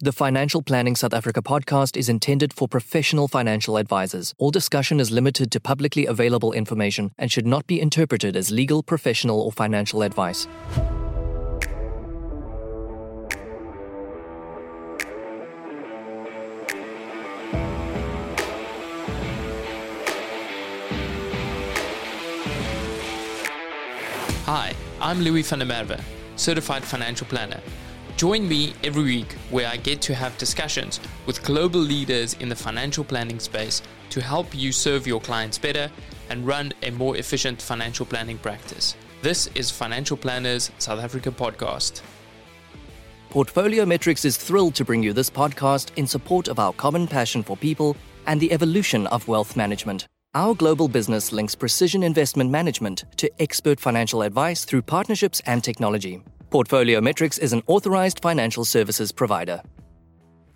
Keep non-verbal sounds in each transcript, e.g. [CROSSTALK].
The Financial Planning South Africa podcast is intended for professional financial advisors. All discussion is limited to publicly available information and should not be interpreted as legal, professional, or financial advice. Hi, I'm Louis van der Merwe, certified financial planner. Join me every week where I get to have discussions with global leaders in the financial planning space to help you serve your clients better and run a more efficient financial planning practice. This is Financial Planners South Africa podcast. Portfolio Metrix is thrilled to bring you this podcast in support of our common passion for people and the evolution of wealth management. Our global business links precision investment management to expert financial advice through partnerships and technology. Portfolio Metrix is an authorized financial services provider.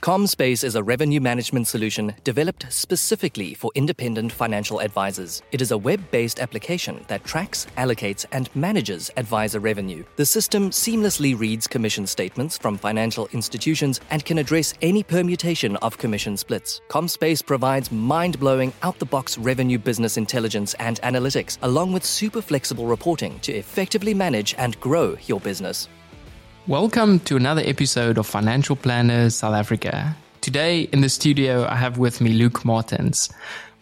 ComSpace is a revenue management solution developed specifically for independent financial advisors. It is a web based application that tracks, allocates, and manages advisor revenue. The system seamlessly reads commission statements from financial institutions and can address any permutation of commission splits. ComSpace provides mind blowing, out the box revenue business intelligence and analytics, along with super flexible reporting to effectively manage and grow your business. Welcome to another episode of Financial Planners South Africa. Today in the studio, I have with me Luke Martins.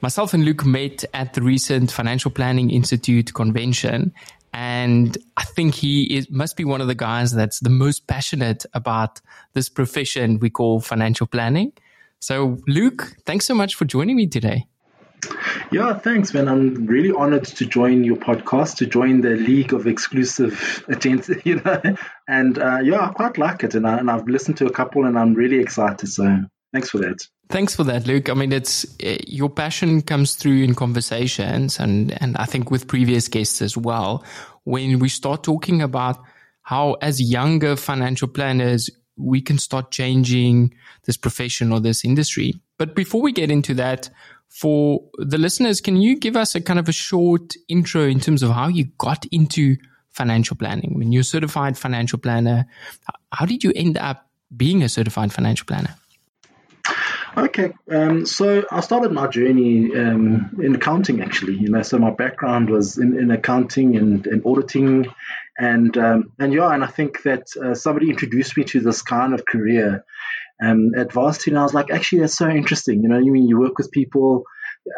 Myself and Luke met at the recent Financial Planning Institute convention, and I think he is, must be one of the guys that's the most passionate about this profession we call financial planning. So, Luke, thanks so much for joining me today. Yeah, thanks, man. I'm really honored to join your podcast, to join the league of exclusive agents, [LAUGHS] you know. And uh, yeah, I quite like it, and, I, and I've listened to a couple, and I'm really excited. So thanks for that. Thanks for that, Luke. I mean, it's uh, your passion comes through in conversations, and and I think with previous guests as well. When we start talking about how, as younger financial planners, we can start changing this profession or this industry. But before we get into that, for the listeners, can you give us a kind of a short intro in terms of how you got into financial planning? When you're a certified financial planner, how did you end up being a certified financial planner? Okay, um, so I started my journey um, in accounting actually. You know, so my background was in, in accounting and, and auditing, and um, and yeah, and I think that uh, somebody introduced me to this kind of career um, at Varsity, and I was like, actually, that's so interesting. You know, you mean you work with people,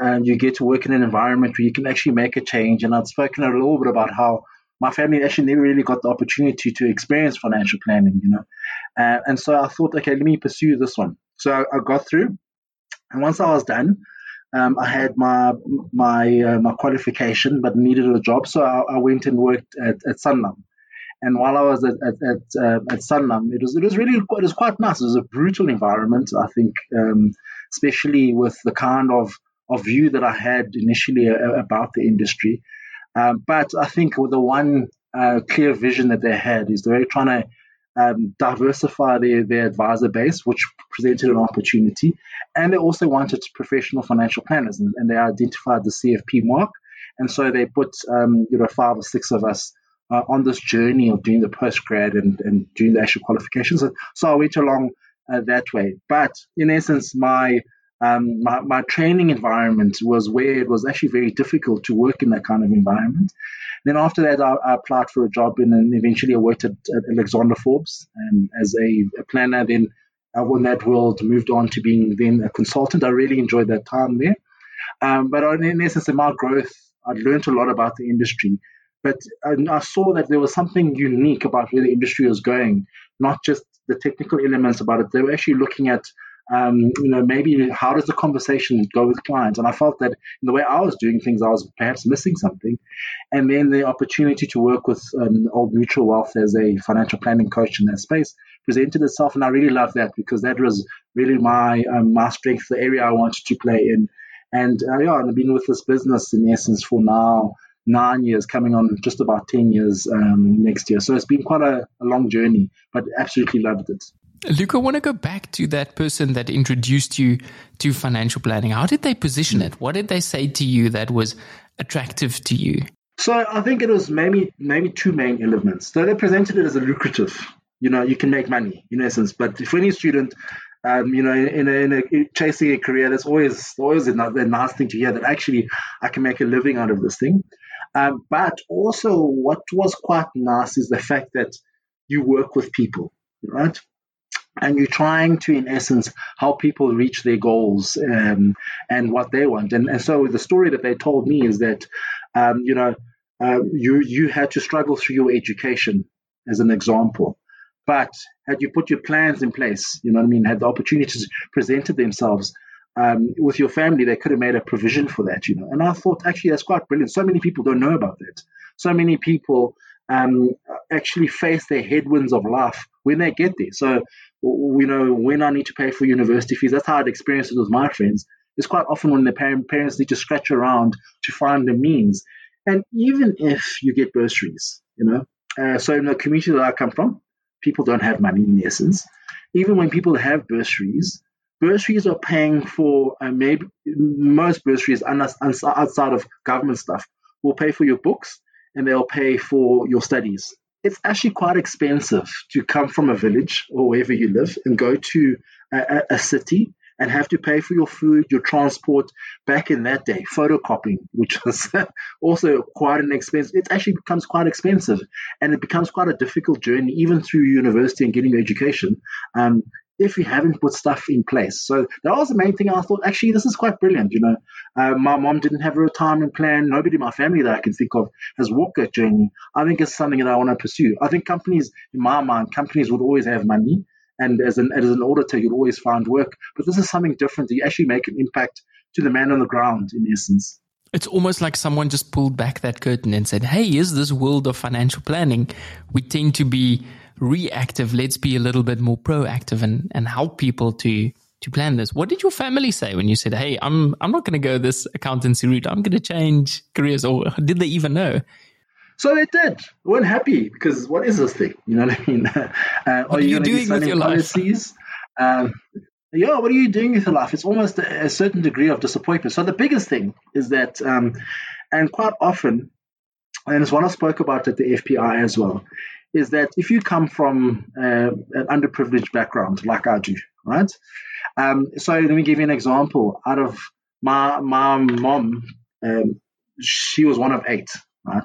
and you get to work in an environment where you can actually make a change. And I'd spoken a little bit about how my family actually never really got the opportunity to experience financial planning. You know, uh, and so I thought, okay, let me pursue this one. So I, I got through, and once I was done. Um, I had my my uh, my qualification, but needed a job, so I, I went and worked at, at Sanlam. And while I was at at at, uh, at Sanlam, it was it was really it was quite nice. It was a brutal environment, I think, um, especially with the kind of of view that I had initially uh, about the industry. Um, but I think with the one uh, clear vision that they had is they're trying to um, diversify their, their advisor base, which presented an opportunity. And they also wanted professional financial planners, and, and they identified the CFP mark. And so they put, um, you know, five or six of us uh, on this journey of doing the post grad and, and doing the actual qualifications. So, I went along uh, that way. But in essence, my, um, my my training environment was where it was actually very difficult to work in that kind of environment. Then after that, I, I applied for a job in, and eventually I worked at, at Alexander Forbes and as a, a planner. Then uh, that world moved on to being then a consultant, I really enjoyed that time there. Um, but in essence, in my growth, I learned a lot about the industry. But I saw that there was something unique about where the industry was going, not just the technical elements about it. They were actually looking at, um, you know, maybe how does the conversation go with clients? And I felt that in the way I was doing things, I was perhaps missing something. And then the opportunity to work with um, Old Mutual Wealth as a financial planning coach in that space presented itself, and I really loved that because that was really my um, my strength, the area I wanted to play in. And uh, yeah, I've been with this business in essence for now nine years, coming on just about 10 years um, next year. So it's been quite a, a long journey, but absolutely loved it. Luke, I want to go back to that person that introduced you to financial planning. How did they position it? What did they say to you that was attractive to you? So I think it was maybe maybe two main elements. So they presented it as a lucrative you know, you can make money in essence. But for any student, um, you know, in a, in a, chasing a career, that's always always a, a, nice thing to hear that actually I can make a living out of this thing. Um, but also, what was quite nice is the fact that you work with people, right? And you're trying to, in essence, help people reach their goals um, and what they want. And, and so the story that they told me is that, um, you know, uh, you you had to struggle through your education, as an example. But had you put your plans in place, you know what I mean, had the opportunities presented themselves um, with your family, they could have made a provision for that, you know. And I thought, actually, that's quite brilliant. So many people don't know about that. So many people um, actually face their headwinds of life when they get there. So, you know, when I need to pay for university fees, that's how I'd experienced it with my friends. It's quite often when the parents need to scratch around to find the means. And even if you get bursaries, you know, uh, so in the community that I come from, people don't have money in essence. Even when people have bursaries, bursaries are paying for uh, maybe most bursaries outside of government stuff will pay for your books and they'll pay for your studies. It's actually quite expensive to come from a village or wherever you live and go to a, a city and have to pay for your food, your transport. Back in that day, photocopying, which was [LAUGHS] also quite an expense, it actually becomes quite expensive and it becomes quite a difficult journey, even through university and getting your education. Um, if you haven't put stuff in place. So that was the main thing I thought, actually, this is quite brilliant. You know, uh, my mom didn't have a retirement plan. Nobody in my family that I can think of has walked that journey. I think it's something that I want to pursue. I think companies, in my mind, companies would always have money and as an as an auditor, you'd always find work. But this is something different. You actually make an impact to the man on the ground, in essence. It's almost like someone just pulled back that curtain and said, "Hey, is this world of financial planning? We tend to be reactive. Let's be a little bit more proactive and and help people to." To plan this, what did your family say when you said, "Hey, I'm I'm not going to go this accountancy route. I'm going to change careers"? Or did they even know? So they did. We weren't happy because what is this thing? You know what I mean? [LAUGHS] Uh, what are, you, you doing with your policies? life? Um, yeah, what are you doing with your life? It's almost a, a certain degree of disappointment. So the biggest thing is that, um, and quite often, and it's what I spoke about at the FPI as well, is that if you come from uh, an underprivileged background like I do, right? Um, so let me give you an example. Out of my my mom, um, she was one of eight, right?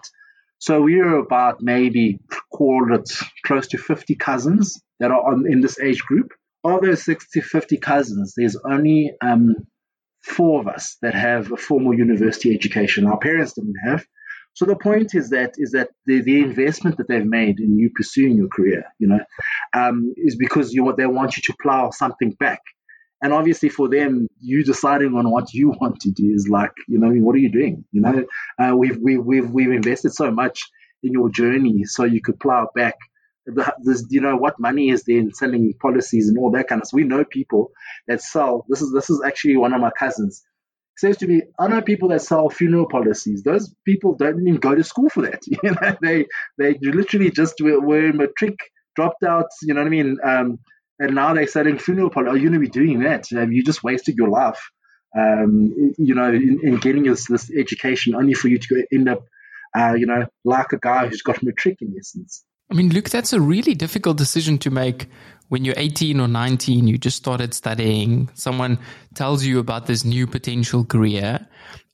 So we are about maybe call it close to 50 cousins that are on, in this age group. Of those 60, 50 cousins, there's only um, four of us that have a formal university education. Our parents didn't have. So the point is that is that the, the investment that they've made in you pursuing your career, you know, um, is because you they want you to plow something back and obviously for them, you deciding on what you [LAUGHS] want to do is like, you know, what are you doing? You know, uh, we've, we've, we've, we've invested so much in your journey so you could plow back. The, this, you know, what money is there in selling policies and all that kind of stuff. We know people that sell, this is, this is actually one of my cousins says to me, I know people that sell funeral policies. Those people don't even go to school for that. [LAUGHS] You know, they they literally just were, in matric, dropped out. You know what I mean? Um, and now they're selling funeral policy. Are you going to be doing that? You just wasted your life, um, you know, in, in getting this, this, education only for you to end up, uh, you know, like a guy who's got matric in essence? I mean, look, that's a really difficult decision to make when you're 18 or 19, you just started studying, someone tells you about this new potential career.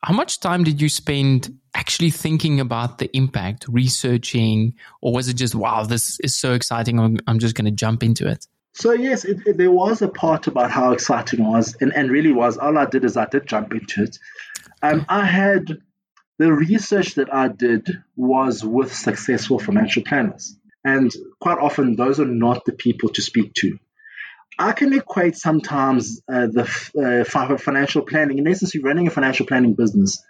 How much time did you spend actually thinking about the impact, researching, or was it just, wow, this is so exciting, I'm, I'm just going to jump into it? So yes, it, it, there was a part about how exciting it was, and, and really was. All I did is I did jump into it. Um, I had the research that I did was with successful financial planners, and quite often those are not the people to speak to. I can equate sometimes uh, the uh, financial planning. In essence, you're running a financial planning business.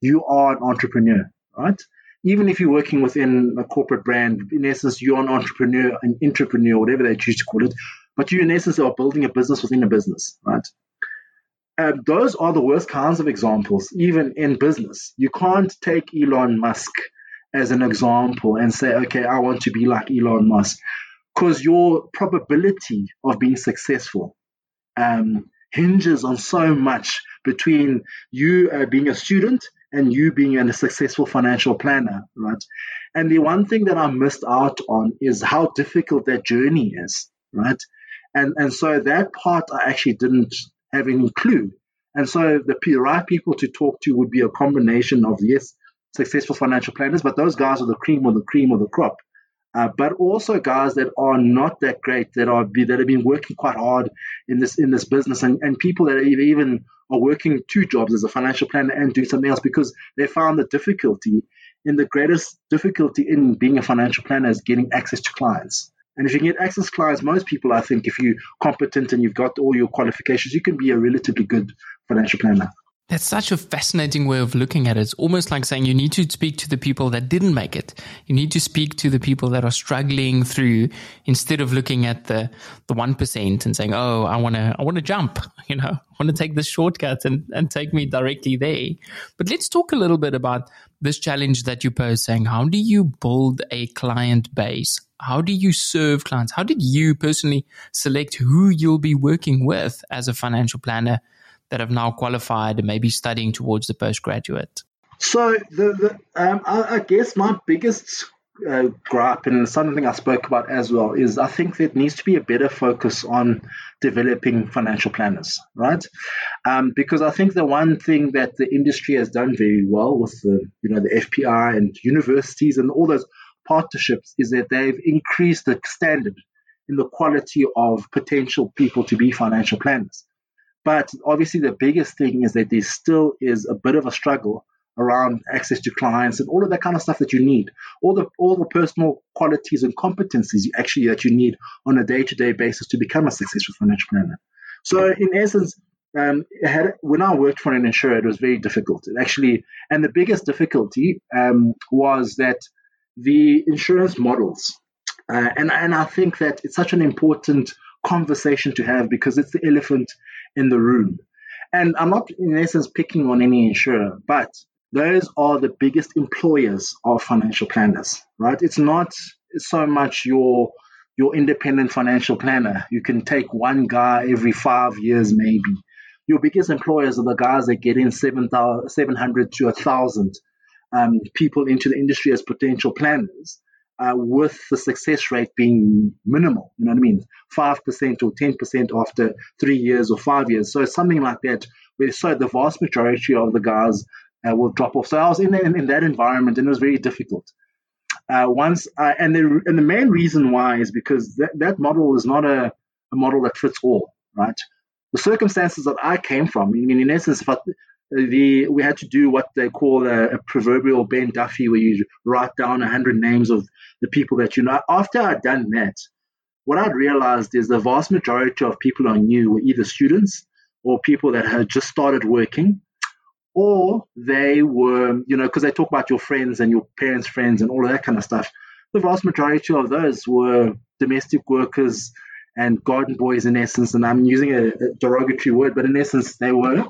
You are an entrepreneur, right? even if you're working within a corporate brand, in essence, you're an entrepreneur, an entrepreneur, whatever they choose to call it, but you, in essence, are building a business within a business, right? Um, those are the worst kinds of examples, even in business. You can't take Elon Musk as an example and say, okay, I want to be like Elon Musk, because your probability of being successful um, hinges on so much between you uh, being a student and you being a successful financial planner, right? And the one thing that I missed out on is how difficult that journey is, right? And and so that part I actually didn't have any clue. And so the right people to talk to would be a combination of yes, successful financial planners, but those guys are the cream or the cream of the crop. Uh, but also guys that are not that great, that are that have been working quite hard in this in this business, and, and people that even are working two jobs as a financial planner and doing something else because they found the difficulty in the greatest difficulty in being a financial planner is getting access to clients. And if you get access to clients, most people, I think, if you're competent and you've got all your qualifications, you can be a relatively good financial planner. That's such a fascinating way of looking at it. It's almost like saying you need to speak to the people that didn't make it. You need to speak to the people that are struggling through instead of looking at the, the 1% and saying, Oh, I want to, I want to jump, [LAUGHS] you know, I want to take this shortcut and, and take me directly there. But let's talk a little bit about this challenge that you pose saying, how do you build a client base? How do you serve clients? How did you personally select who you'll be working with as a financial planner? That have now qualified and maybe studying towards the postgraduate? So, the, the um, I, I, guess my biggest uh, gripe, and something I spoke about as well, is I think there needs to be a better focus on developing financial planners, right? Um, because I think the one thing that the industry has done very well with the, you know, the FPI and universities and all those partnerships is that they've increased the standard in the quality of potential people to be financial planners. But obviously, the biggest thing is that there still is a bit of a struggle around access to clients and all of that kind of stuff that you need. All the all the personal qualities and competencies you actually that you need on a day to day basis to become a successful financial planner. So, in essence, um, had, when I worked for an insurer, it was very difficult. It actually, and the biggest difficulty um, was that the insurance models, uh, and and I think that it's such an important conversation to have because it's the elephant in the room. And I'm not, in essence, picking on any insurer, but those are the biggest employers of financial planners, right? It's not so much your your independent financial planner. You can take one guy every five years, maybe. Your biggest employers are the guys that get in 700 to 1,000 um, people into the industry as potential planners uh, with the success rate being minimal. You know what I mean? 5% or 10% after three years or five years. So something like that, where so the vast majority of the guys uh, will drop off. So I was in, in, in, that environment and it was very difficult. Uh, once uh, and the and the main reason why is because that, that model is not a, a model that fits all, right? The circumstances that I came from, I mean, in essence, if I, the we had to do what they call a, a proverbial Ben Duffy, where you write down hundred names of the people that you know. After I'd done that, what I'd realized is the vast majority of people I knew were either students or people that had just started working, or they were, you know, because they talk about your friends and your parents' friends and all of that kind of stuff. The vast majority of those were domestic workers and garden boys, in essence. And I'm using a, a derogatory word, but in essence, they were.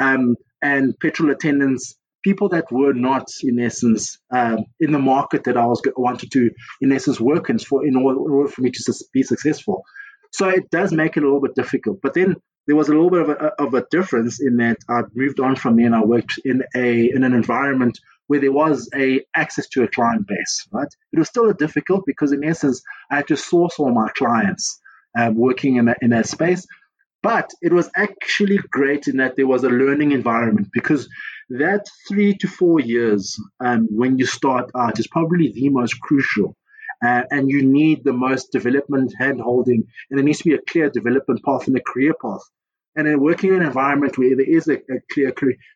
Um, and petrol attendants, people that were not, in essence, um, in the market that I was wanted to, in essence, work in for in order for me to be successful. So it does make it a little bit difficult. But then there was a little bit of a, of a difference in that I moved on from there and I worked in a in an environment where there was a access to a client base. Right, it was still difficult because in essence I had to source all my clients um, working in a, in that space. But it was actually great in that there was a learning environment because that three to four years um, when you start out is probably the most crucial. Uh, and you need the most development hand holding, and there needs to be a clear development path and a career path. And in working in an environment where there is a, a clear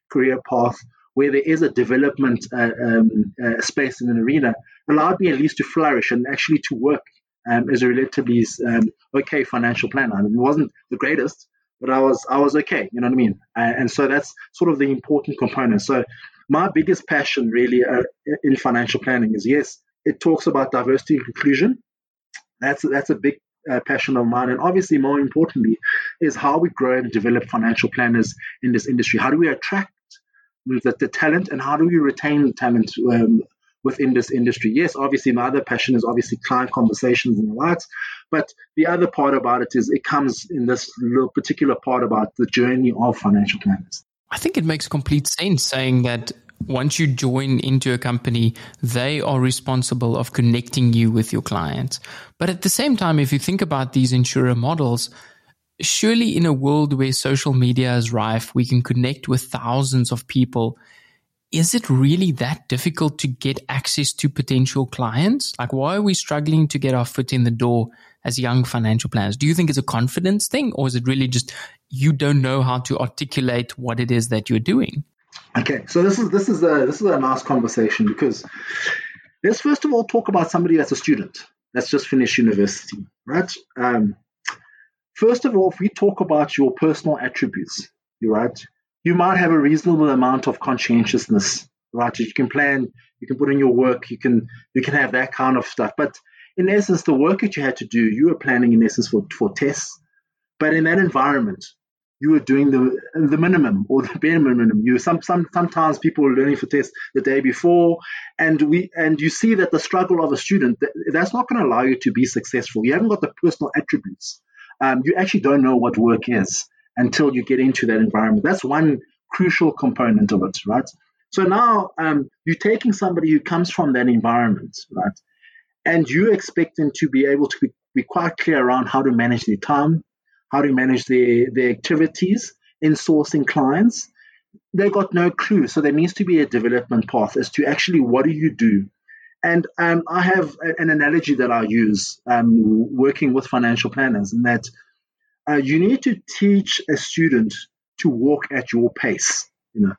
career path, where there is a development uh, um, uh, space in an arena, allowed me at least to flourish and actually to work um, as a relatively um, okay financial planner. I mean, it wasn't the greatest, but I was I was okay. You know what I mean? And, so that's sort of the important component. So my biggest passion really uh, in financial planning is yes, it talks about diversity and inclusion. That's that's a big uh, passion of mine, and obviously more importantly is how we grow and develop financial planners in this industry. How do we attract the, the talent, and how do we retain the talent um, within this industry. Yes, obviously, my other passion is obviously client conversations and the likes, but the other part about it is it comes in this little particular part about the journey of financial planners. I think it makes complete sense saying that once you join into a company, they are responsible of connecting you with your clients. But at the same time, if you think about these insurer models, surely in a world where social media is rife, we can connect with thousands of people. Is it really that difficult to get access to potential clients? Like, why are we struggling to get our foot in the door as young financial planners? Do you think it's a confidence thing, or is it really just you don't know how to articulate what it is that you're doing? Okay, so this is this is a this is a nice conversation because let's first of all talk about somebody that's a student that's just finished university, right? Um, first of all, if we talk about your personal attributes, you're right, you might have a reasonable amount of conscientiousness, right? You can plan, you can put in your work, you can you can have that kind of stuff. But in essence, the work that you had to do, you were planning in essence for for tests. But in that environment, you were doing the the minimum or the bare minimum. You some some sometimes people are learning for tests the day before, and we and you see that the struggle of a student that, that's not going to allow you to be successful. You haven't got the personal attributes. Um, you actually don't know what work is until you get into that environment. That's one crucial component of it, right? So now um, you're taking somebody who comes from that environment, right, and you expect them to be able to be, be quite clear around how to manage their time, how to manage their, their activities in sourcing clients. They got no clue. So there needs to be a development path as to actually what do you do? And um, I have an analogy that I use um, working with financial planners, and that uh, you need to teach a student to walk at your pace. You know,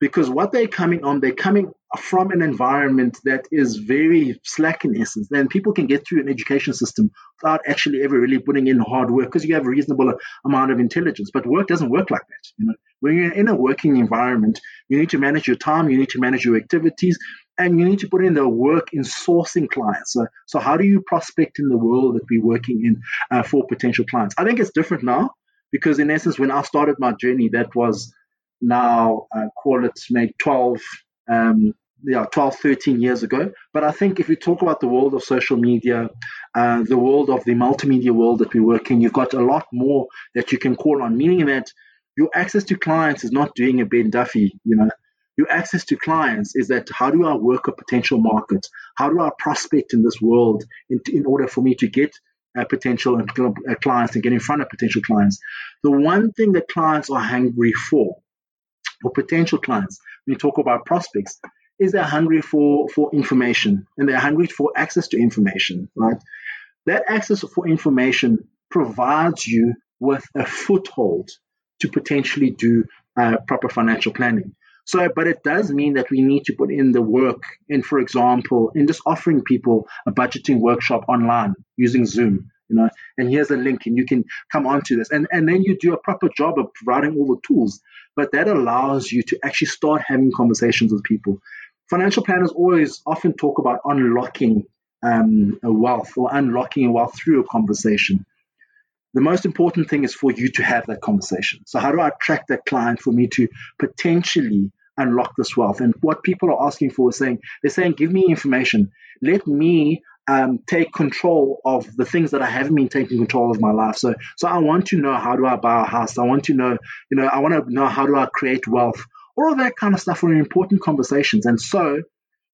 because what they're coming on, they're coming from an environment that is very slack in essence. Then people can get through an education system without actually ever really putting in hard work because you have a reasonable amount of intelligence. But work doesn't work like that. You know, when you're in a working environment, you need to manage your time, you need to manage your activities, and you need to put in the work in sourcing clients. So, so how do you prospect in the world that we're working in uh, for potential clients? I think it's different now because in essence, when I started my journey, that was now uh, call it maybe 12, um, yeah, 12, 13 years ago. But I think if we talk about the world of social media, uh, the world of the multimedia world that we work in, you've got a lot more that you can call on, meaning that your access to clients is not doing a Ben Duffy, you know. Your access to clients is that how do I work a potential market? How do I prospect in this world in, in order for me to get uh, potential uh, clients and get in front of potential clients? The one thing that clients are hungry for or potential clients, when you talk about prospects, is they're hungry for, for information and they're hungry for access to information, right? That access for information provides you with a foothold to potentially do uh, proper financial planning. So, but it does mean that we need to put in the work in, for example, in just offering people a budgeting workshop online using Zoom, you know, and here's a link and you can come onto this. And, and then you do a proper job of providing all the tools but that allows you to actually start having conversations with people. Financial planners always often talk about unlocking um, a wealth or unlocking a wealth through a conversation. The most important thing is for you to have that conversation. So, how do I attract that client for me to potentially unlock this wealth? And what people are asking for is saying, they're saying, give me information. Let me um, take control of the things that I haven't been taking control of my life. So, so I want to know how do I buy a house? I want to know, you know, I want to know how do I create wealth? All of that kind of stuff are important conversations. And so,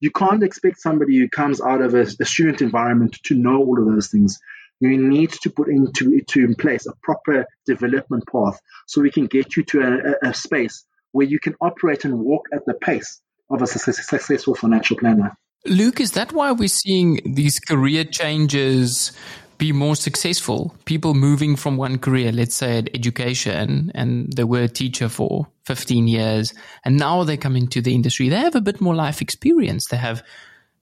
you can't expect somebody who comes out of a, a student environment to know all of those things. You need to put into to in place a proper development path so we can get you to a, a space where you can operate and walk at the pace of a successful financial planner. Luke, is that why we're seeing these career changes be more successful? People moving from one career, let's say at education, and they were a teacher for 15 years, and now they come into the industry. They have a bit more life experience. They have,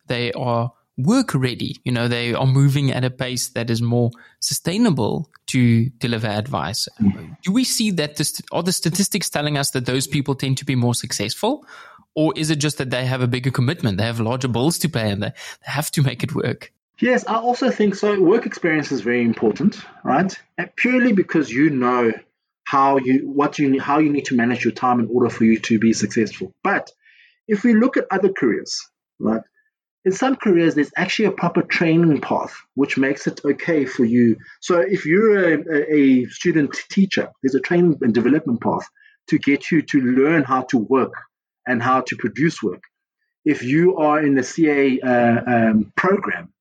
they are work ready. You know, they are moving at a pace that is more sustainable to deliver advice. Do we see that? The, are the statistics telling us that those people tend to be more successful? Or is it just that they have a bigger commitment? They have larger bills to pay and they, they have to make it work. Yes, I also think so. Work experience is very important, right? And purely because you know how you what you how you need to manage your time in order for you to be successful. But if we look at other careers, right? In some careers, there's actually a proper training path, which makes it okay for you. So if you're a, a student teacher, there's a training and development path to get you to learn how to work and how to produce work. If you are in the CA uh, um, program,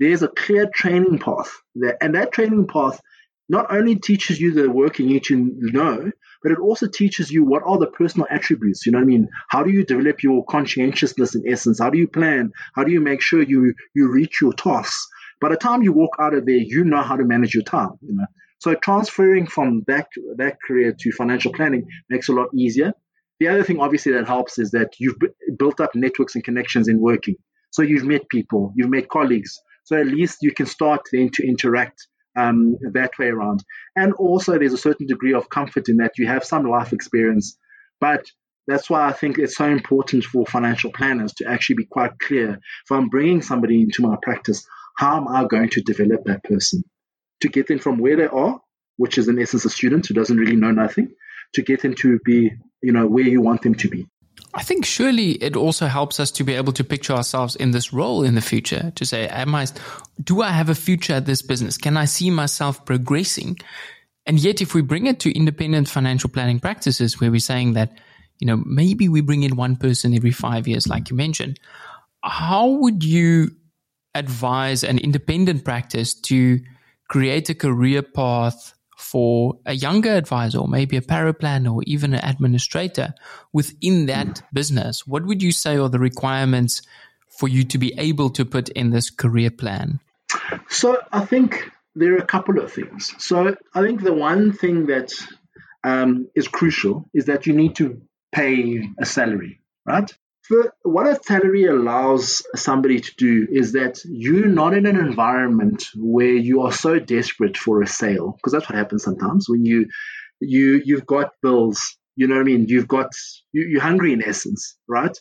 there's a clear training path there, and that training path not only teaches you the work you need to know, but it also teaches you what are the personal attributes. You know what I mean? How do you develop your conscientiousness in essence? How do you plan? How do you make sure you you reach your tasks? By the time you walk out of there, you know how to manage your time. You know, so transferring from that that career to financial planning makes a lot easier. The other thing, obviously, that helps is that you've built up networks and connections in working. So you've met people, you've met colleagues. So at least you can start then to interact um, that way around. And also, there's a certain degree of comfort in that you have some life experience. But that's why I think it's so important for financial planners to actually be quite clear. If I'm bringing somebody into my practice, how am I going to develop that person? To get them from where they are, which is in essence a student who doesn't really know nothing, to get them to be, you know, where you want them to be. I think surely it also helps us to be able to picture ourselves in this role in the future to say, am I, do I have a future at this business? Can I see myself progressing? And yet, if we bring it to independent financial planning practices where we're saying that, you know, maybe we bring in one person every five years, like you mentioned, how would you advise an independent practice to create a career path for a younger advisor, or maybe a paraplanner, or even an administrator within that business? What would you say are the requirements for you to be able to put in this career plan? So I think there are a couple of things. So I think the one thing that um, is crucial is that you need to pay a salary, right? What a salary allows somebody to do is that you're not in an environment where you are so desperate for a sale, because that's what happens sometimes when you you you've got bills, you know what I mean? You've got you, you're hungry in essence, right?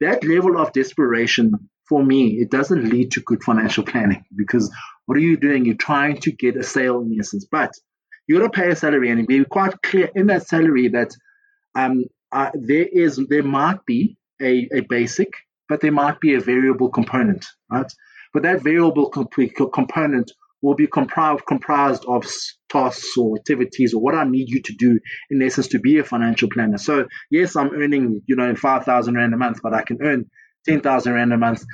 That level of desperation for me, it doesn't lead to good financial planning because what are you doing? You're trying to get a sale in essence, but you got to pay a salary and be quite clear in that salary that um, uh, there is there might be a, a basic, but there might be a variable component, right? But that variable comp- component will be comprised, comprised of tasks or activities or what I need you to do in essence to be a financial planner. So yes, I'm earning, you know, 5,000 Rand a month, but I can earn 10,000 Rand a month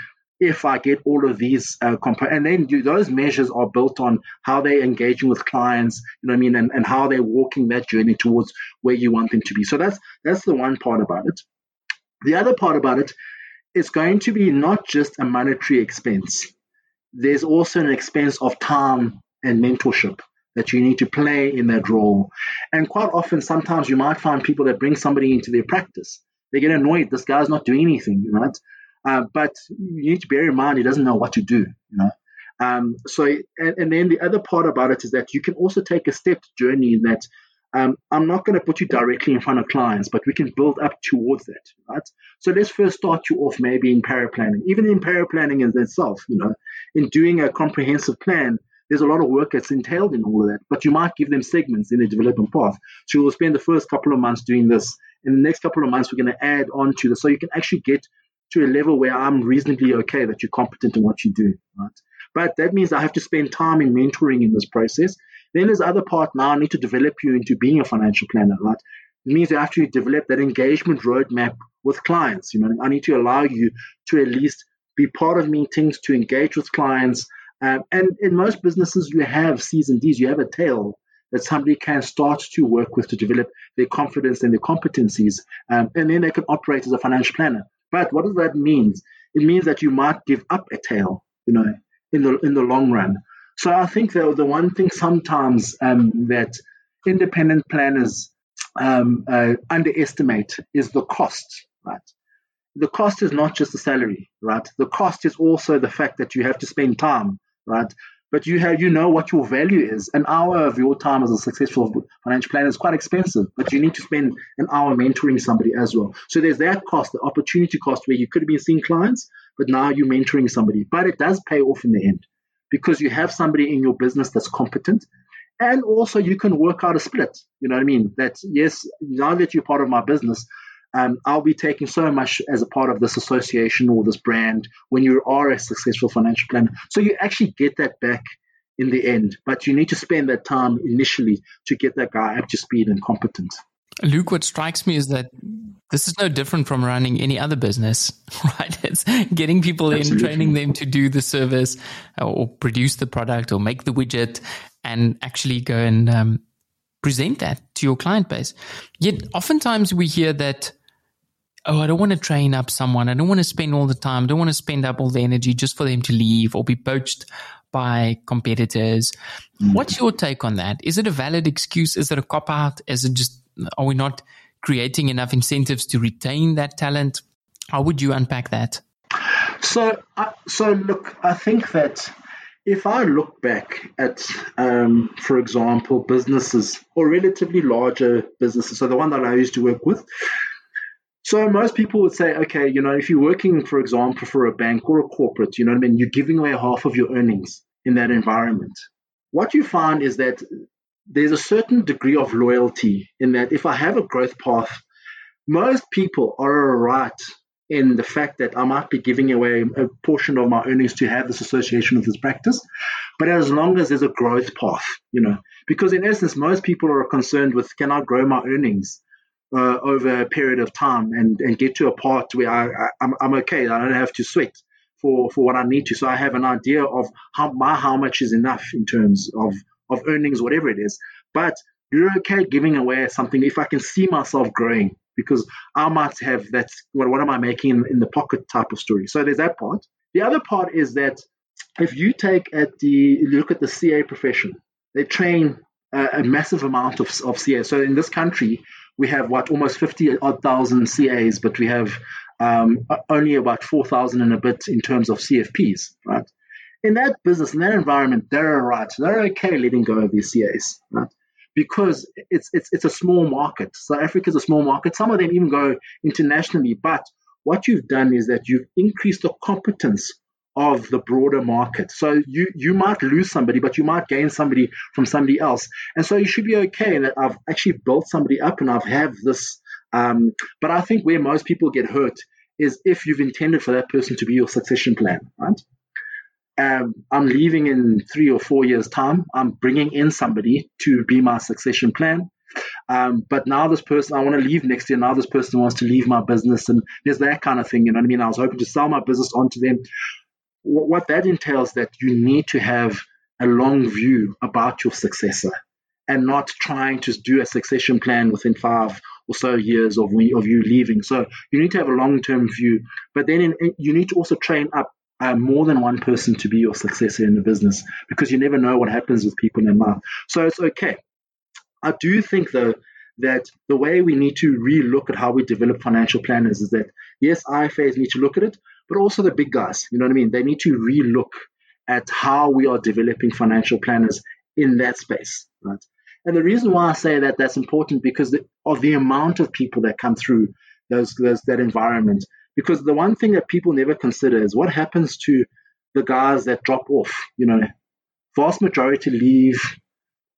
if I get all of these uh, components. And then those measures are built on how they're engaging with clients, you know what I mean, and, and how they're walking that journey towards where you want them to be. So that's that's the one part about it. The other part about it, it is going to be not just a monetary expense. There's also an expense of time and mentorship that you need to play in that role. And quite often, sometimes you might find people that bring somebody into their practice. They get annoyed. This guy's not doing anything, right? Uh, but you need to bear in mind he doesn't know what to do, you know. Um, so, and, and, then the other part about it is that you can also take a stepped journey that um, I'm not going to put you directly in front of clients, but we can build up towards that, right? So let's first start you off maybe in paraplanning. Even in paraplanning in itself, you know, in doing a comprehensive plan, there's a lot of work that's entailed in all of that. But you might give them segments in the development path. So you'll spend the first couple of months doing this. In the next couple of months, we're going to add on to this. So you can actually get to a level where I'm reasonably okay that you're competent in what you do, right? But that means I have to spend time in mentoring in this process. Then there's other part now I need to develop you into being a financial planner, right? It means you have to develop that engagement roadmap with clients. You know, I need to allow you to at least be part of meetings, to engage with clients. Um, and in most businesses, you have C's and D's, you have a tail that somebody can start to work with to develop their confidence and their competencies. Um, and then they can operate as a financial planner. But what does that mean? It means that you might give up a tail, you know, in the in the long run. So I think the, the one thing sometimes um, that independent planners um, uh, underestimate is the cost, right? The cost is not just the salary, right? The cost is also the fact that you have to spend time, right? But you have you know what your value is. An hour of your time as a successful financial planner is quite expensive, but you need to spend an hour mentoring somebody as well. So there's that cost, the opportunity cost, where you could have been seeing clients, but now you're mentoring somebody. But it does pay off in the end because you have somebody in your business that's competent. And also, you can work out a split. You know what I mean? That, yes, now that you're part of my business, um, I'll be taking so much as a part of this association or this brand when you are a successful financial planner. So you actually get that back in the end, but you need to spend that time initially to get that guy up to speed and competent. Luke, what strikes me is that this is no different from running any other business, [LAUGHS] right? It's getting people Absolutely. in, training them to do the service or produce the product or make the widget and actually go and um, present that to your client base. Yet oftentimes we hear that, oh, I don't want to train up someone. I don't want to spend all the time. I don't want to spend up all the energy just for them to leave or be poached by competitors. Mm. What's your take on that? Is it a valid excuse? Is it a cop out? Is it just, are we not creating enough incentives to retain that talent? How would you unpack that? So, uh, so look, I think that if I look back at, um, for example, businesses or relatively larger businesses, so the one that I used to work with, so most people would say, okay, you know, if you're working, for example, for a bank or a corporate, you know what I mean, you're giving away half of your earnings in that environment. What you find is that there's a certain degree of loyalty in that if I have a growth path, most people are right in the fact that I might be giving away a portion of my earnings to have this association with this practice. But as long as there's a growth path, you know, because in essence, most people are concerned with can I grow my earnings uh, over a period of time and, and get to a part where I, I, I'm, I'm okay. I don't have to sweat for, for what I need to. So I have an idea of how my how much is enough in terms of, of earnings, whatever it is. But you're okay giving away something if I can see myself growing because I might have that. What, what am I making in, in the pocket type of story? So there's that part. The other part is that if you take at the look at the CA profession, they train a, a massive amount of, of CA. So in this country, we have what almost 50 odd thousand CAs, but we have um, only about 4,000 and a bit in terms of CFPs, right? In that business, in that environment, they're right. They're okay letting go of these CAs, right? because it's it's it's a small market. South Africa is a small market. Some of them even go internationally. But what you've done is that you've increased the competence of the broader market. So you you might lose somebody, but you might gain somebody from somebody else. And so you should be okay that I've actually built somebody up and I've have this. Um, but I think where most people get hurt is if you've intended for that person to be your succession plan, right? Um, I'm leaving in three or four years' time. I'm bringing in somebody to be my succession plan. Um, but now this person, I want to leave next year. Now this person wants to leave my business, and there's that kind of thing. You know what I mean? I was hoping to sell my business onto them. What, what that entails that you need to have a long view about your successor, and not trying to do a succession plan within five or so years of, of you leaving. So you need to have a long term view, but then in, you need to also train up uh, more than one person to be your successor in the business because you never know what happens with people in life. So it's okay. I do think though that the way we need to re-look at how we develop financial planners is that yes, IFAs need to look at it, but also the big guys. You know what I mean? They need to re-look at how we are developing financial planners in that space, right? And the reason why I say that that's important because of the amount of people that come through those, those that environment because the one thing that people never consider is what happens to the guys that drop off. You know, vast majority leave.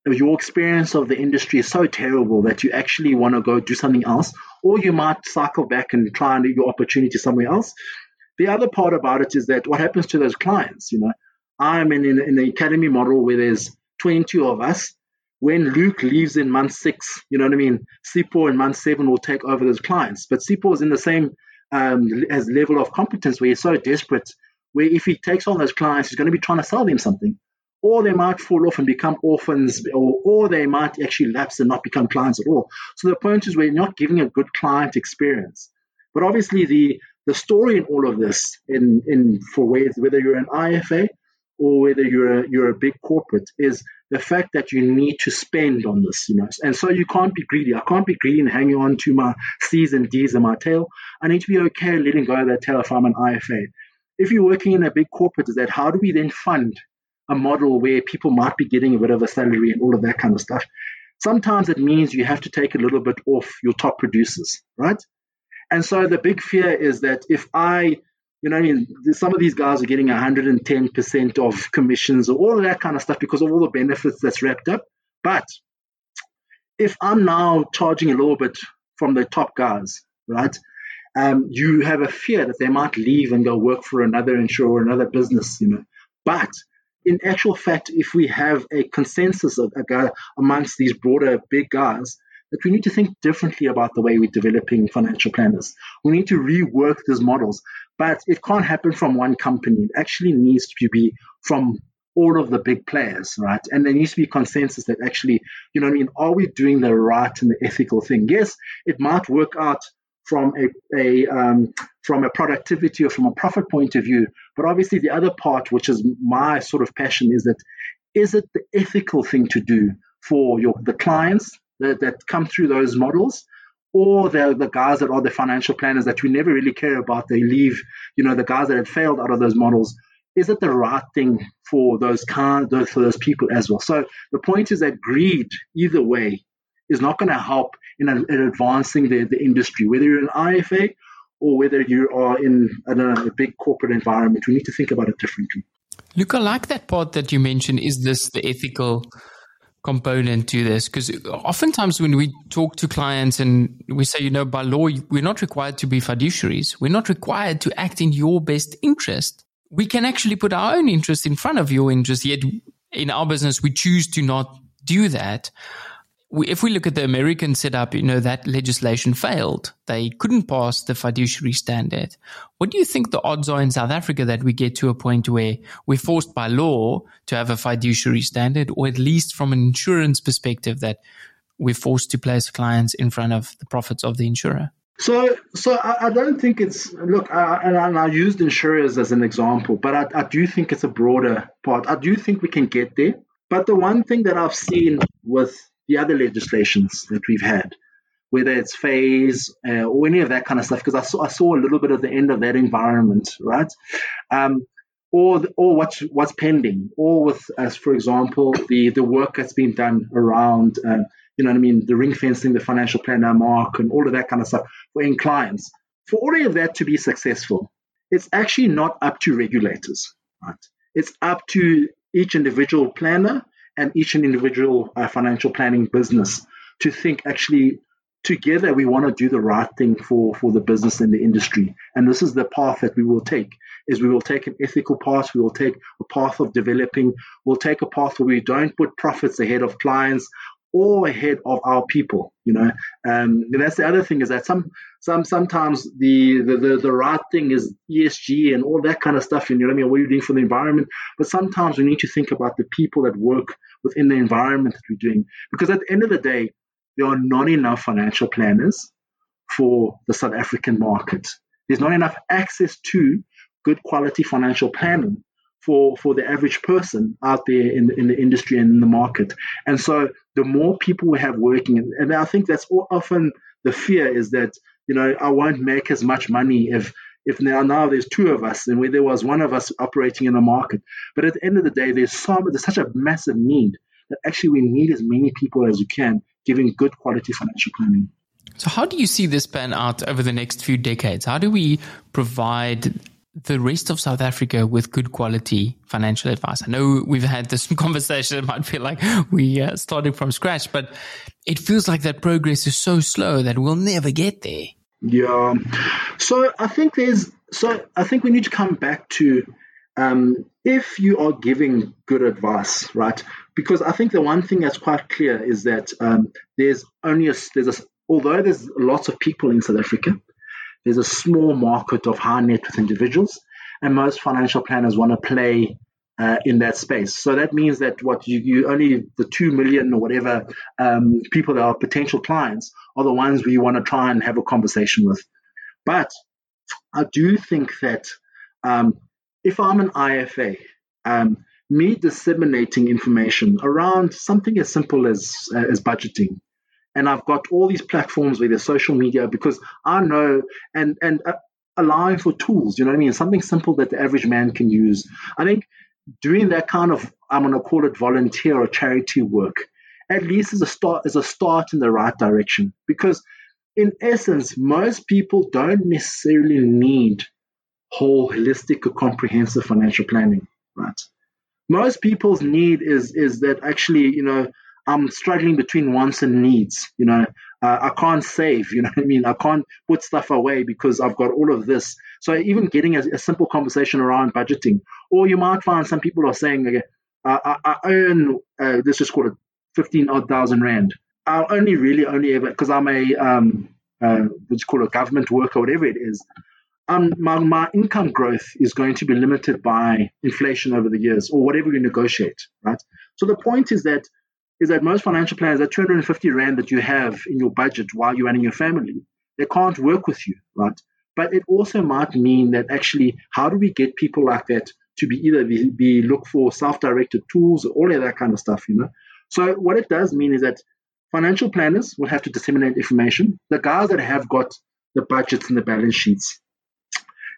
Your experience of the industry is so terrible that you actually want to go do something else, or you might cycle back and try and do your opportunity somewhere else. The other part about it is that what happens to those clients, you know, I'm in, in, in the academy model where there's 20 of us. When Luke leaves in month six, you know what I mean? Sipho in month seven will take over those clients. But Sipho is in the same um, has level of competence where he's so desperate, where if he takes on those clients, he's going to be trying to sell them something. Or they might fall off and become orphans, or, or they might actually lapse and not become clients at all. So the point is, we're not giving a good client experience. But obviously, the the story in all of this, in in for whether you're an IFA or whether you're a, you're a big corporate, is the fact that you need to spend on this, you know. And so you can't be greedy. I can't be greedy and hanging on to my C's and D's and my tail. I need to be okay letting go of that tail if I'm an IFA. If you're working in a big corporate, is that how do we then fund a model where people might be getting a bit of a salary and all of that kind of stuff? Sometimes it means you have to take a little bit off your top producers, right? And so the big fear is that if I you know, I mean, some of these guys are getting 110% of commissions or all of that kind of stuff because of all the benefits that's wrapped up. But if I'm now charging a little bit from the top guys, right? Um, you have a fear that they might leave and go work for another insurer, or another business, you know. But in actual fact, if we have a consensus of, amongst these broader big guys that we need to think differently about the way we're developing financial planners. We need to rework these models, but it can't happen from one company. It actually needs to be from all of the big players, right? And there needs to be consensus that actually, you know, I mean, are we doing the right and the ethical thing? Yes, it might work out from a, a um, from a productivity or from a profit point of view, but obviously the other part, which is my sort of passion, is that is it the ethical thing to do for your the clients that, that come through those models? Or the, the guys that are the financial planners that we never really care about, they leave, you know, the guys that had failed out of those models is it the right thing for those kind for those people as well? So the point is that greed, either way, is not going to help in, in advancing the, the industry, whether you're an IFA or whether you are in a big corporate environment. We need to think about it differently. Luke, I like that part that you mentioned. Is this the ethical component to this? Because oftentimes when we talk to clients and we say, you know, by law, we're not required to be fiduciaries. We're not required to act in your best interest we can actually put our own interest in front of your interest. Yet in our business, we choose to not do that. If we look at the American setup, you know, that legislation failed. They couldn't pass the fiduciary standard. What do you think the odds are in South Africa that we get to a point where we're forced by law to have a fiduciary standard, or at least from an insurance perspective, that we're forced to place clients in front of the profits of the insurer? So, so I, I, don't think it's look, I, and, I, and I used insurers as an example, but I, I do think it's a broader part. I do think we can get there. But the one thing that I've seen with the other legislations that we've had, whether it's FAIS uh, or any of that kind of stuff, because I saw, I saw a little bit of the end of that environment, right? Um, or or what's what's pending, or with, as for example, the the work that's been done around. Uh, you know what I mean, the ring fencing, the financial planner mark, and all of that kind of stuff for clients. For all of that to be successful, it's actually not up to regulators, right? It's up to each individual planner and each an individual uh, financial planning business to think actually together we want to do the right thing for for the business and the industry. And this is the path that we will take is we will take an ethical path we will take a path of developing we'll take a path where we don't put profits ahead of clients all ahead of our people. You know, um, and that's the other thing is that some some sometimes the, the the, the right thing is ESG and all that kind of stuff. You know what I mean? What are you doing for the environment? But sometimes we need to think about the people that work within the environment that we're doing, because at the end of the day, there are not enough financial planners for the South African market. There's not enough access to good quality financial planning for for the average person out there in the, in the industry and in the market. And so the more people we have working, and I think that's often the fear is that you know I won't make as much money if if now now there's two of us and where there was one of us operating in the market. But at the end of the day, there's there's such a massive need that actually we need as many people as we can giving good quality financial planning. So, how do you see this pan out over the next few decades? How do we provide the rest of South Africa with good quality financial advice? I know we've had this [LAUGHS] conversation. It might feel like we uh, started from scratch, but it feels like that progress is so slow that we'll never get there. Yeah. So I think there's, so I think we need to come back to um, if you are giving good advice, right? Because I think the one thing that's quite clear is that um, there's only a, there's a, although there's lots of people in South Africa, there's a small market of high net worth individuals, and most financial planners want to play uh, in that space. So that means that what you, you only the two million or whatever um, people that are potential clients are the ones we want to try and have a conversation with. But I do think that um, if I'm an IFA, um, me disseminating information around something as simple as uh, as budgeting and I've got all these platforms where there's social media because I know and and uh, allowing for tools. You know what I mean? Something simple that the average man can use. I think doing that kind of I'm going to call it volunteer or charity work at least is a start is a start in the right direction because in essence most people don't necessarily need whole holistic or comprehensive financial planning right most people's need is is that actually you know I'm struggling between wants and needs. You know, uh, I can't save. [LAUGHS] You know I mean? I can't put stuff away because I've got all of this. So even getting a, a simple conversation around budgeting, or you might find some people are saying, okay, I, I, earn uh, let's just call it fifteen odd thousand rand. I'll only really only ever because I'm a um, uh, what's called a government worker, whatever it is. Um, my, my income growth is going to be limited by inflation over the years or whatever you negotiate, right? So the point is that is that most financial planners, that 250 rand that you have in your budget while you're running your family, they can't work with you, right? But it also might mean that actually, how do we get people like that to be either be, be look for self-directed tools or all of that kind of stuff, you know? So what it does mean is that financial planners will have to disseminate information. The guys that have got the budgets and the balance sheets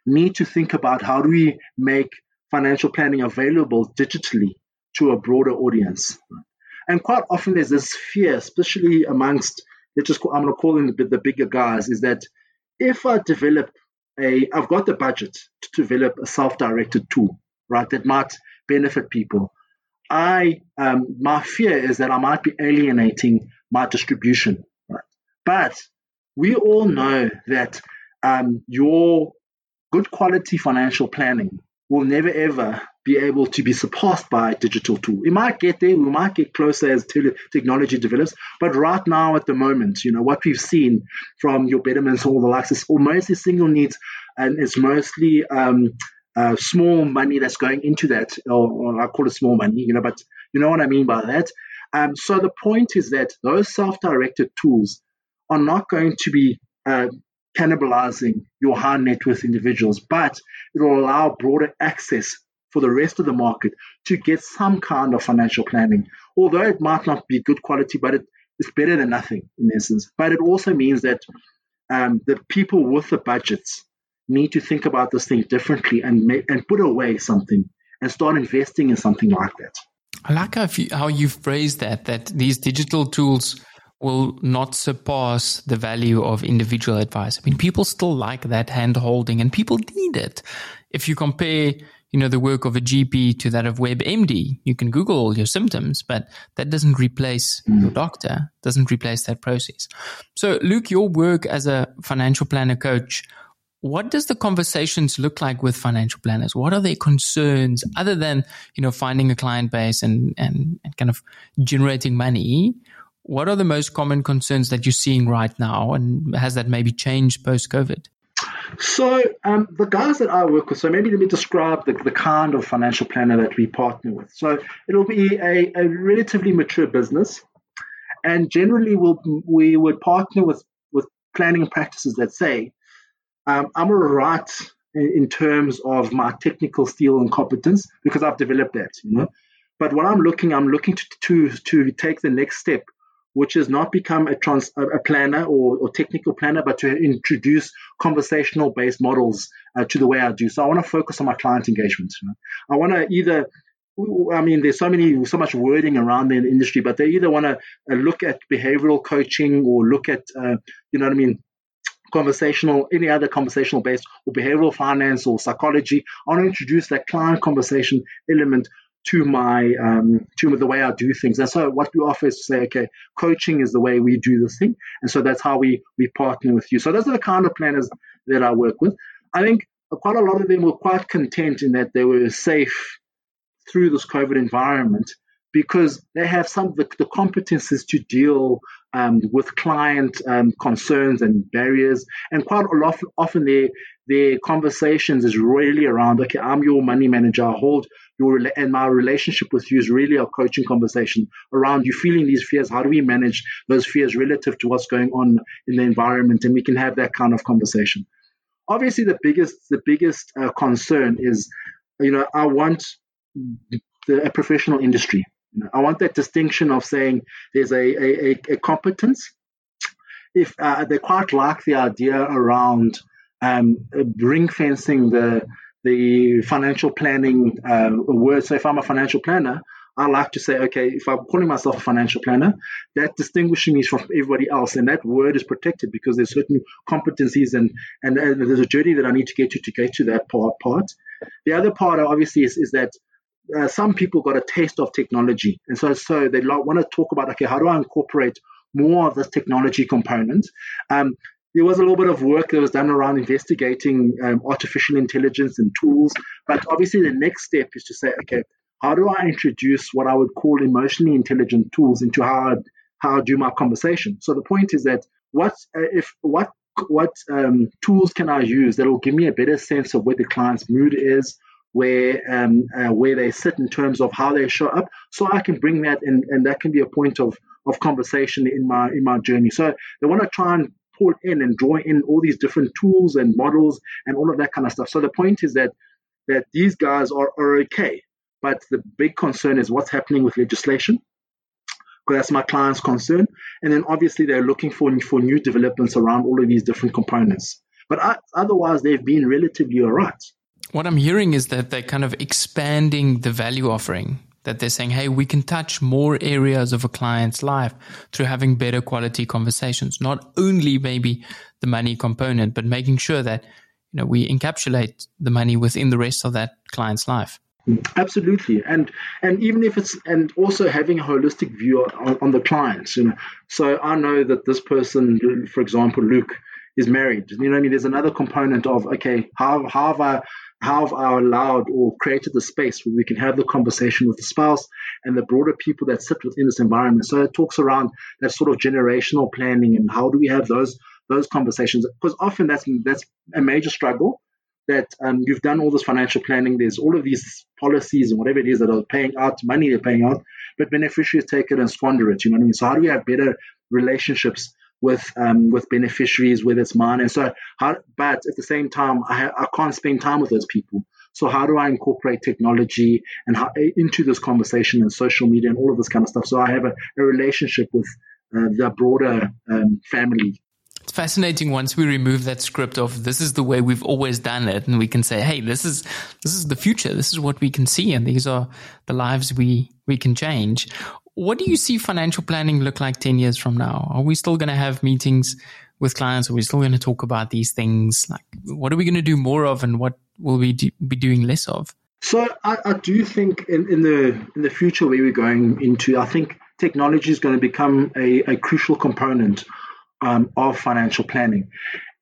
need to think about how do we make financial planning available digitally to a broader audience. And quite often there's this fear, especially amongst let's just call, I'm going to call them the, the bigger guys, is that if I develop a, I've got the budget to develop a self-directed tool, right, that might benefit people. I, um, my fear is that I might be alienating my distribution, right? But we all know that um, your good quality financial planning will never ever be able to be surpassed by digital tool. It might get there, we might get closer as te- technology develops, but right now at the moment, you know, what we've seen from your betterments, all the likes, is mostly single needs and it's mostly um, uh, small money that's going into that, or, or, I call it small money, you know, but you know what I mean by that. Um, so the point is that those self-directed tools are not going to be uh, cannibalizing your high net worth individuals, but it will allow broader access for the rest of the market to get some kind of financial planning. Although it might not be good quality, but it, it's better than nothing in essence. But it also means that um, the people with the budgets need to think about this thing differently and and put away something and start investing in something like that. I like how, you, how you've phrased that, that these digital tools will not surpass the value of individual advice. I mean, people still like that hand holding and people need it. If you compare, you know, the work of a GP to that of WebMD, you can Google all your symptoms, but that doesn't replace mm. your doctor, doesn't replace that process. So, Luke, your work as a financial planner coach, what does the conversations look like with financial planners? What are their concerns other than, you know, finding a client base and, and, and kind of generating money? What are the most common concerns that you're seeing right now, and has that maybe changed post COVID? So, um, the guys that I work with, so maybe let me describe the, the kind of financial planner that we partner with. So, it'll be a, a relatively mature business, and generally, we'll, we would partner with, with planning practices that say, um, I'm all right in, in terms of my technical skill and competence because I've developed that, you know. But what I'm looking, I'm looking to, to, to take the next step which has not become a, trans, a planner or, or, technical planner, but to introduce conversational based models uh, to the way I do. So I want to focus on my client engagement. I want to either I mean, there's so many, so much wording around in the industry, but they either want to uh, look at behavioral coaching or look at, uh, you know what I mean, conversational, any other conversational based or behavioral finance or psychology. I want to introduce that client conversation element to my um, to the way I do things. And so what we offer is to say, okay, coaching is the way we do this thing, and so that's how we we partner with you. So those are the kind of planners that I work with. I think quite a lot of them were quite content in that they were safe through this COVID environment because they have some of the, the competences to deal um, with client um, concerns and barriers. And quite a lot, often their, their conversations is really around, okay, I'm your money manager. I hold your and my relationship with you is really a coaching conversation around you feeling these fears. How do we manage those fears relative to what's going on in the environment? And we can have that kind of conversation. Obviously, the biggest the biggest uh, concern is, you know, I want the, a professional industry. You know, I want that distinction of saying there's a, a, a competence. If uh, they quite like the idea around um, ring fencing the the financial planning uh, word. So if I'm a financial planner, I like to say, okay, if I'm calling myself a financial planner, that distinguishes me from everybody else, and that word is protected because there's certain competencies and, and, and there's a journey that I need to get to to get to that part. part. The other part, obviously, is, is that uh, some people got a taste of technology, and so so they want to talk about, okay, how do I incorporate more of this technology component? Um, there was a little bit of work that was done around investigating um, artificial intelligence and tools. But obviously, the next step is to say, okay, how do I introduce what I would call emotionally intelligent tools into how I how I do my conversation. So the point is that what uh, if what what um, tools can I use that will give me a better sense of where the client's mood is, where um, uh, where they sit in terms of how they show up, so I can bring that in, and that can be a point of of conversation in my in my journey. So they want to try and pull in and draw in all these different tools and models and all of that kind of stuff. So the point is that that these guys are, are okay, but the big concern is what's happening with legislation. Because that's my client's concern, and then obviously they're looking for for new developments around all of these different components. But otherwise, they've been relatively alright. What I'm hearing is that they're kind of expanding the value offering that they're saying, hey, we can touch more areas of a client's life through having better quality conversations, not only maybe the money component, but making sure that you know we encapsulate the money within the rest of that client's life. Absolutely, and and even if it's and also having a holistic view on, on the clients, you know. So I know that this person, for example, Luke, is married. You know, I mean, there's another component of okay, how how have I how have I allowed or created the space where we can have the conversation with the spouse and the broader people that sit within this environment. So it talks around that sort of generational planning and how do we have those those conversations because often that's that's a major struggle that um, you've done all this financial planning. There's all of these policies and whatever it is that are paying out money they're paying out, but beneficiaries take it and squander it. You know what I mean? So how do we have better relationships with um, with beneficiaries, whether it's mine. And so, how, but at the same time, I, I can't spend time with those people. So how do I incorporate technology and how, into this conversation and social media and all of this kind of stuff? So I have a, a relationship with uh, the broader um, family. It's fascinating once we remove that script of this is the way we've always done it, and we can say, "Hey, this is this is the future. This is what we can see, and these are the lives we we can change." What do you see financial planning look like 10 years from now? Are we still going to have meetings with clients? Are we still going to talk about these things? Like, what are we going to do more of and what will we do, be doing less of? So I, I do think in, in, the in the future where we're going into, I think technology is going to become a, a crucial component um, of financial planning.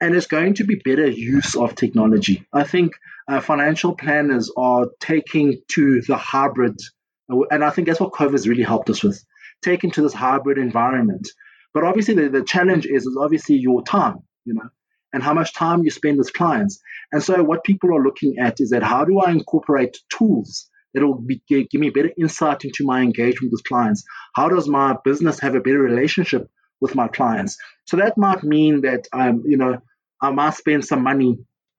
And it's going to be better use of technology. I think uh, financial planners are taking to the hybrid and I think that's what COVID has really helped us with, taking to this hybrid environment. But obviously, the, the challenge is, is obviously your time, you know, and how much time you spend with clients. And so, what people are looking at is that how do I incorporate tools that will give me better insight into my engagement with clients? How does my business have a better relationship with my clients? So that might mean that um, you know I might spend some money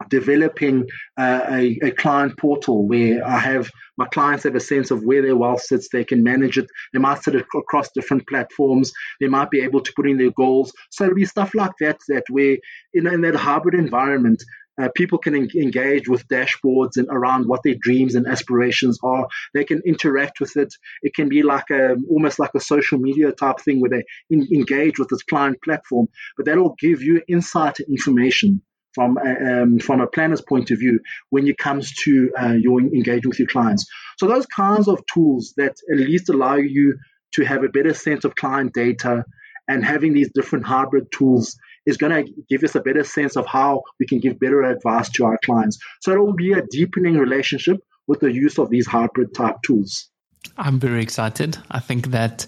developing uh, a, a, client portal where I have my clients have a sense of where their wealth sits. They can manage it. They might sit across different platforms. They might be able to put in their goals. So it'll be stuff like that that where in, that hybrid environment. Uh, people can en- engage with dashboards and around what their dreams and aspirations are. They can interact with it. It can be like a almost like a social media type thing where they in- engage with this client platform. But that'll give you insight and information from a, um, from a planner's point of view when it comes to uh, your engagement with your clients. So those kinds of tools that at least allow you to have a better sense of client data and having these different hybrid tools is going to give us a better sense of how we can give better advice to our clients. So it will be a deepening relationship with the use of these hybrid type tools. I'm very excited. I think that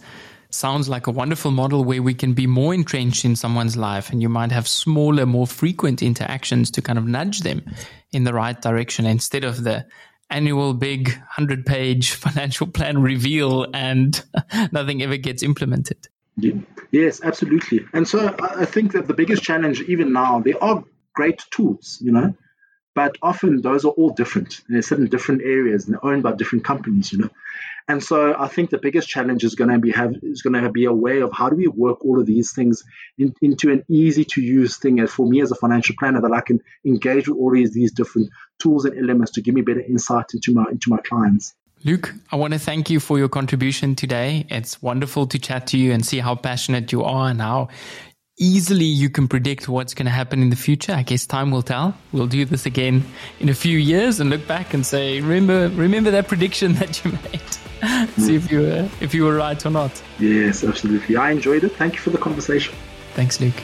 sounds like a wonderful model where we can be more entrenched in someone's life and you might have smaller, more frequent interactions to kind of nudge them in the right direction instead of the annual big 100 page [LAUGHS] financial plan reveal and [LAUGHS] nothing ever gets implemented. Yes, absolutely. And so I think that the biggest challenge, even now, there are great tools, you know, but often those are all different. They're set in different areas and they're owned by different companies, you know. And so I think the biggest challenge is going to be have is going to be a way of how do we work all of these things in, into an easy to use thing for me as a financial planner that I can engage with all these these different tools and elements to give me better insight into my into my clients. Luke, I want to thank you for your contribution today. It's wonderful to chat to you and see how passionate you are and how easily you can predict what's going to happen in the future. I guess time will tell. We'll do this again in a few years and look back and say, remember, remember that prediction [LAUGHS] that you made. [LAUGHS] See if you were, if you were right or not. Yes, absolutely. I enjoyed it. Thank you for the conversation. Thanks, Luke.